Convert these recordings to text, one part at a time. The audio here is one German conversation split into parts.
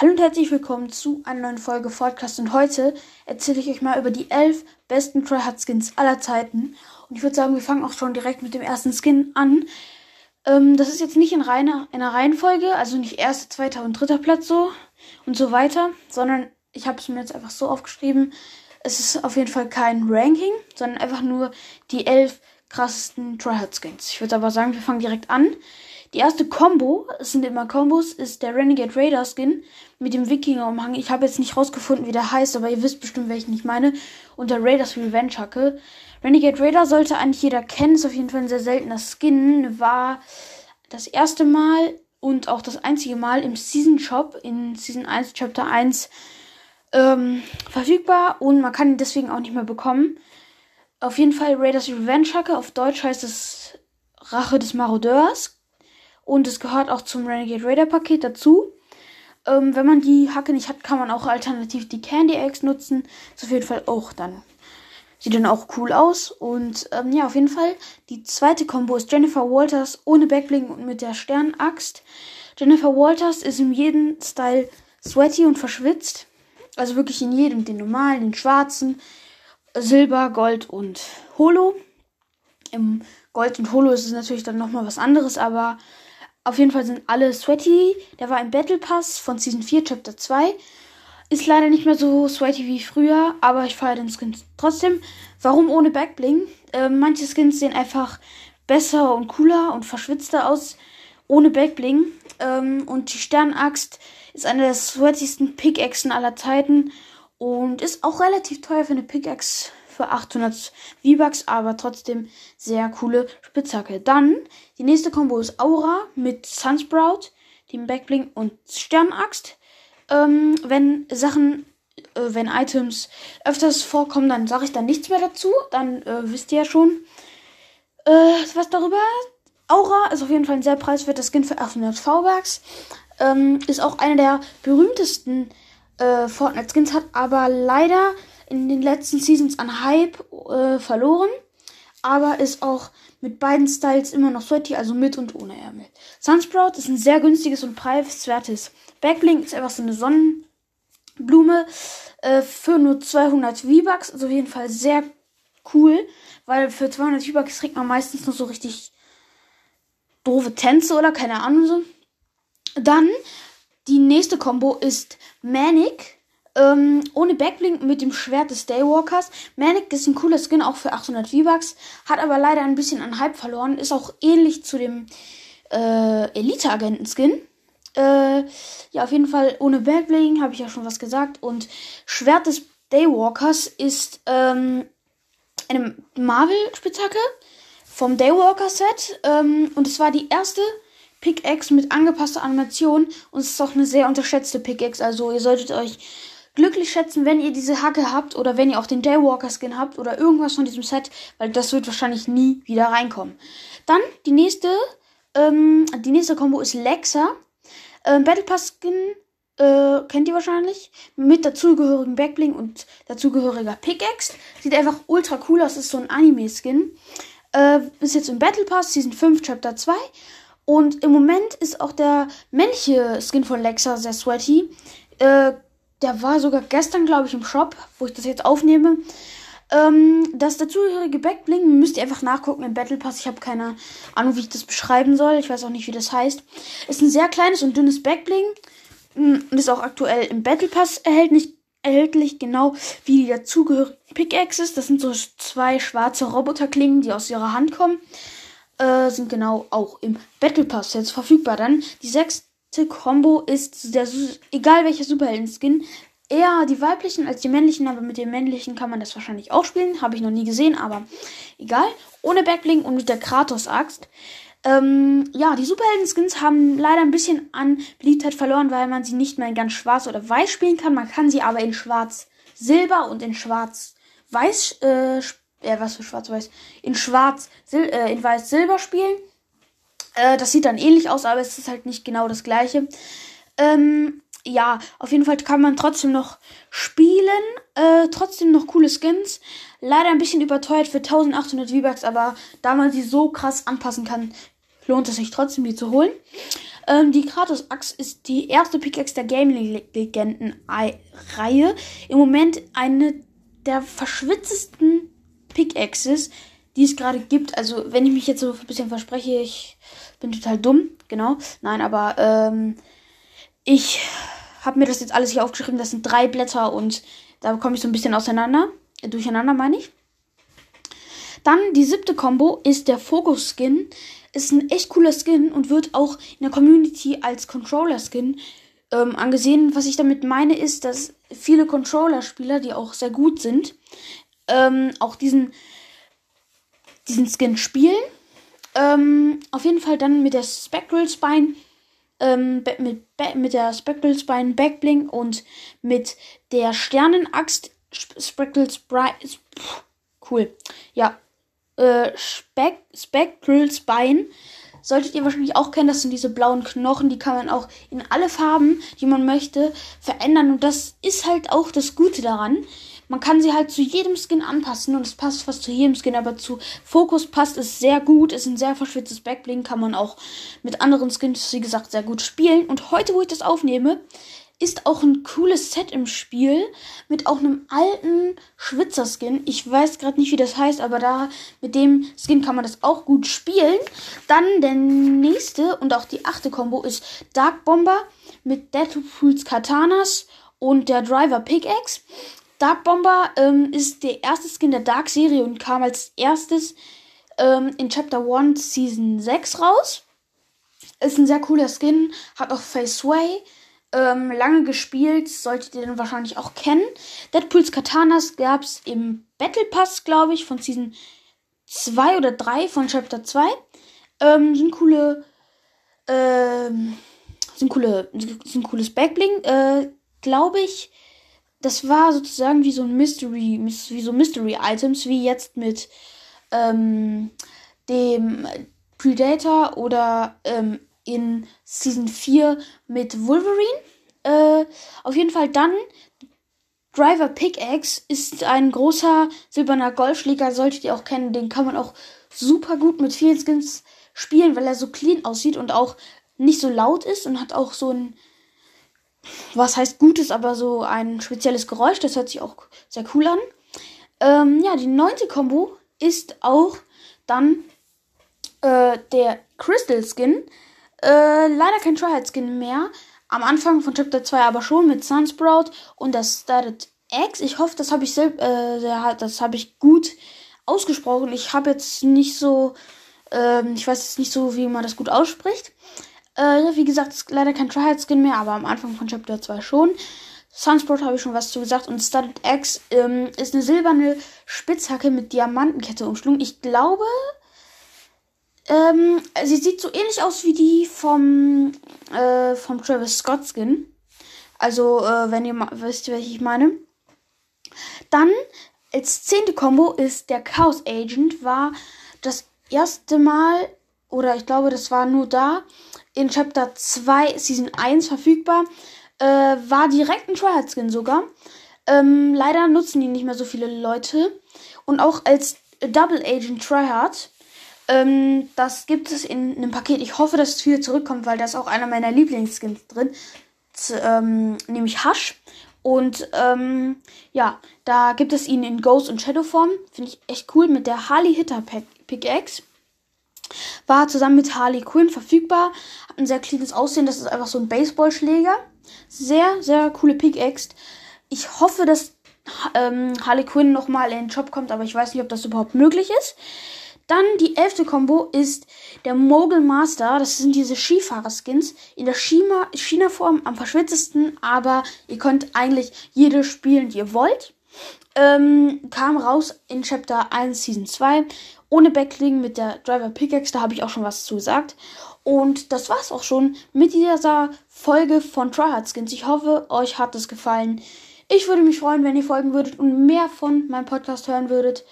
Hallo und herzlich willkommen zu einer neuen Folge Podcast und heute erzähle ich euch mal über die elf besten Tryhard Skins aller Zeiten. Und ich würde sagen, wir fangen auch schon direkt mit dem ersten Skin an. Ähm, das ist jetzt nicht in, reiner, in einer Reihenfolge, also nicht erster, zweiter und dritter Platz so und so weiter, sondern ich habe es mir jetzt einfach so aufgeschrieben. Es ist auf jeden Fall kein Ranking, sondern einfach nur die elf krassesten Tryhard Skins. Ich würde aber sagen, wir fangen direkt an. Die erste Combo, es sind immer Combos, ist der Renegade Raider Skin mit dem Wikinger-Umhang. Ich habe jetzt nicht rausgefunden, wie der heißt, aber ihr wisst bestimmt, welchen ich meine. Und der Raiders Revenge Hacke. Renegade Raider sollte eigentlich jeder kennen, ist auf jeden Fall ein sehr seltener Skin. War das erste Mal und auch das einzige Mal im Season Shop in Season 1, Chapter 1 ähm, verfügbar und man kann ihn deswegen auch nicht mehr bekommen. Auf jeden Fall Raiders Revenge Hacke. Auf Deutsch heißt es Rache des Marodeurs. Und es gehört auch zum Renegade Raider Paket dazu. Ähm, wenn man die Hacke nicht hat, kann man auch alternativ die Candy Eggs nutzen. Ist auf jeden Fall auch dann. Sieht dann auch cool aus. Und ähm, ja, auf jeden Fall. Die zweite Combo ist Jennifer Walters ohne Backbling und mit der Sternaxt. Jennifer Walters ist in jedem Style sweaty und verschwitzt. Also wirklich in jedem. Den normalen, den schwarzen, Silber, Gold und Holo. Im Gold und Holo ist es natürlich dann nochmal was anderes, aber auf jeden Fall sind alle sweaty. Der war im Battle Pass von Season 4, Chapter 2. Ist leider nicht mehr so sweaty wie früher, aber ich feiere den Skin trotzdem. Warum ohne Backbling? Äh, manche Skins sehen einfach besser und cooler und verschwitzter aus ohne Backbling. Ähm, und die Sternaxt ist eine der sweatigsten Pickaxen aller Zeiten und ist auch relativ teuer für eine Pickaxe für 800 V-Bucks, aber trotzdem sehr coole Spitzhacke. Dann die nächste Combo ist Aura mit Sunsprout, dem Backbling und Sternaxt. Ähm, wenn Sachen, äh, wenn Items öfters vorkommen, dann sage ich dann nichts mehr dazu. Dann äh, wisst ihr ja schon äh, was darüber. Aura ist auf jeden Fall ein sehr preiswerter Skin für 800 V-Bucks. Ähm, ist auch einer der berühmtesten äh, Fortnite-Skins, hat aber leider in den letzten Seasons an Hype äh, verloren. Aber ist auch mit beiden Styles immer noch sweaty, also mit und ohne Ärmel. Sunsprout ist ein sehr günstiges und preiswertes Backbling. Ist einfach so eine Sonnenblume äh, für nur 200 V-Bucks. Also auf jeden Fall sehr cool, weil für 200 V-Bucks kriegt man meistens nur so richtig doofe Tänze oder keine Ahnung so. Dann die nächste Combo ist Manic ähm, ohne Backblink mit dem Schwert des Daywalkers. Manic ist ein cooler Skin, auch für 800 V-Bucks. Hat aber leider ein bisschen an Hype verloren. Ist auch ähnlich zu dem äh, Elite-Agenten-Skin. Äh, ja, auf jeden Fall ohne Backbling, habe ich ja schon was gesagt. Und Schwert des Daywalkers ist ähm, eine Marvel-Spitzhacke vom Daywalker-Set. Ähm, und es war die erste Pickaxe mit angepasster Animation. Und es ist auch eine sehr unterschätzte Pickaxe. Also ihr solltet euch glücklich schätzen, wenn ihr diese Hacke habt oder wenn ihr auch den Daywalker Skin habt oder irgendwas von diesem Set, weil das wird wahrscheinlich nie wieder reinkommen. Dann die nächste, ähm, die nächste Combo ist Lexa. Ähm, Battle Pass Skin äh, kennt ihr wahrscheinlich mit dazugehörigen Backbling und dazugehöriger Pickaxe. Sieht einfach ultra cool aus, ist so ein Anime Skin. Äh, ist jetzt im Battle Pass Season 5 Chapter 2 und im Moment ist auch der männliche Skin von Lexa sehr sweaty. Äh, der war sogar gestern, glaube ich, im Shop, wo ich das jetzt aufnehme. Ähm, das dazugehörige Backbling müsst ihr einfach nachgucken im Battle Pass. Ich habe keine Ahnung, wie ich das beschreiben soll. Ich weiß auch nicht, wie das heißt. Ist ein sehr kleines und dünnes Backbling. Mm, und ist auch aktuell im Battle Pass erhältlich, erhältlich genau wie die dazugehörigen Pickaxes. Das sind so zwei schwarze Roboterklingen, die aus ihrer Hand kommen. Äh, sind genau auch im Battle Pass jetzt verfügbar. Dann die sechs Combo ist der, egal welcher Superhelden-Skin, eher die weiblichen als die männlichen, aber mit den männlichen kann man das wahrscheinlich auch spielen. Habe ich noch nie gesehen, aber egal. Ohne Backbling und mit der Kratos-Axt. Ähm, ja, die Superhelden-Skins haben leider ein bisschen an Beliebtheit verloren, weil man sie nicht mehr in ganz schwarz oder weiß spielen kann. Man kann sie aber in schwarz-silber und in schwarz-weiß, äh, äh, was für schwarz-weiß, in schwarz, äh, spielen. Äh, das sieht dann ähnlich aus, aber es ist halt nicht genau das gleiche. Ähm, ja, auf jeden Fall kann man trotzdem noch spielen. Äh, trotzdem noch coole Skins. Leider ein bisschen überteuert für 1800 V-Bucks, aber da man sie so krass anpassen kann, lohnt es sich trotzdem, die zu holen. Ähm, die Kratos Axt ist die erste Pickaxe der Gaming-Legenden-Reihe. Im Moment eine der verschwitzesten Pickaxes, die es gerade gibt. Also, wenn ich mich jetzt so ein bisschen verspreche, ich bin total dumm. Genau. Nein, aber ähm, ich habe mir das jetzt alles hier aufgeschrieben. Das sind drei Blätter und da komme ich so ein bisschen auseinander. Durcheinander meine ich. Dann die siebte Combo ist der Focus Skin. Ist ein echt cooler Skin und wird auch in der Community als Controller Skin ähm, angesehen. Was ich damit meine, ist, dass viele Controller-Spieler, die auch sehr gut sind, ähm, auch diesen, diesen Skin spielen. Ähm, auf jeden Fall dann mit der Spectral Spine, ähm, mit, mit der Spectral Spine Backbling und mit der Sternenaxt Spectral Spine. Cool. Ja. Äh, Spec Spectral Spine solltet ihr wahrscheinlich auch kennen. Das sind diese blauen Knochen, die kann man auch in alle Farben, die man möchte, verändern. Und das ist halt auch das Gute daran. Man kann sie halt zu jedem Skin anpassen und es passt fast zu jedem Skin, aber zu Fokus passt es sehr gut. Ist ein sehr verschwitztes Backbling, kann man auch mit anderen Skins, wie gesagt, sehr gut spielen. Und heute, wo ich das aufnehme, ist auch ein cooles Set im Spiel mit auch einem alten Schwitzer-Skin. Ich weiß gerade nicht, wie das heißt, aber da mit dem Skin kann man das auch gut spielen. Dann der nächste und auch die achte Combo ist Dark Bomber mit Deadpool's Katanas und der Driver Pickaxe. Dark Bomber ähm, ist der erste Skin der Dark-Serie und kam als erstes ähm, in Chapter 1 Season 6 raus. Ist ein sehr cooler Skin, hat auch Face Sway ähm, lange gespielt, solltet ihr dann wahrscheinlich auch kennen. Deadpools Katanas gab es im Battle Pass, glaube ich, von Season 2 oder 3 von Chapter 2. Ähm, sind coole, ähm, sind coole, sind cooles Backbling. Äh, glaube ich, das war sozusagen wie so ein Mystery, wie so Mystery Items, wie jetzt mit ähm, dem Predator oder ähm, in Season 4 mit Wolverine. Äh, auf jeden Fall dann Driver Pickaxe ist ein großer silberner Golfschläger, solltet ihr auch kennen. Den kann man auch super gut mit vielen Skins spielen, weil er so clean aussieht und auch nicht so laut ist und hat auch so ein, was heißt gutes, aber so ein spezielles Geräusch. Das hört sich auch sehr cool an. Ähm, ja, die neunte Combo ist auch dann äh, der Crystal Skin. Äh, leider kein Tryhard-Skin mehr. Am Anfang von Chapter 2 aber schon mit Sunsprout und das Started X. Ich hoffe, das habe ich selbst, äh, das habe ich gut ausgesprochen. Ich habe jetzt nicht so, ähm, ich weiß jetzt nicht so, wie man das gut ausspricht. Äh, wie gesagt, ist leider kein Tryhard-Skin mehr, aber am Anfang von Chapter 2 schon. Sunsprout habe ich schon was zu gesagt und Studded X ähm, ist eine silberne Spitzhacke mit Diamantenkette umschlungen. Ich glaube, ähm, sie sieht so ähnlich aus wie die vom, äh, vom Travis Scott Skin. Also, äh, wenn ihr wisst, welche ich meine. Dann, als zehnte Combo ist der Chaos Agent, war das erste Mal, oder ich glaube, das war nur da, in Chapter 2, Season 1 verfügbar. Äh, war direkt ein Tryhard Skin sogar. Ähm, leider nutzen die nicht mehr so viele Leute. Und auch als Double Agent Tryhard ähm, das gibt es in einem Paket. Ich hoffe, dass es wieder zurückkommt, weil da ist auch einer meiner Lieblingsskins drin. Z ähm, nämlich Hush. Und ähm, ja, da gibt es ihn in Ghost und Shadow Form. Finde ich echt cool. Mit der Harley Hitter Pickaxe. War zusammen mit Harley Quinn verfügbar. Hat ein sehr cleanes Aussehen. Das ist einfach so ein Baseballschläger. Sehr, sehr coole Pickaxe. Ich hoffe, dass ähm, Harley Quinn nochmal in den Shop kommt, aber ich weiß nicht, ob das überhaupt möglich ist. Dann die elfte Combo ist der Mogul Master. Das sind diese Skifahrer-Skins in der China-Form am verschwitztesten, aber ihr könnt eigentlich jede spielen, die ihr wollt. Ähm, kam raus in Chapter 1, Season 2. Ohne Backling mit der Driver Pickaxe, da habe ich auch schon was zu gesagt. Und das war's auch schon mit dieser Folge von Tryhard Skins. Ich hoffe, euch hat es gefallen. Ich würde mich freuen, wenn ihr folgen würdet und mehr von meinem Podcast hören würdet.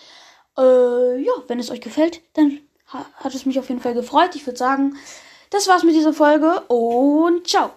Äh, ja, wenn es euch gefällt, dann hat es mich auf jeden Fall gefreut. Ich würde sagen, das war's mit dieser Folge und ciao.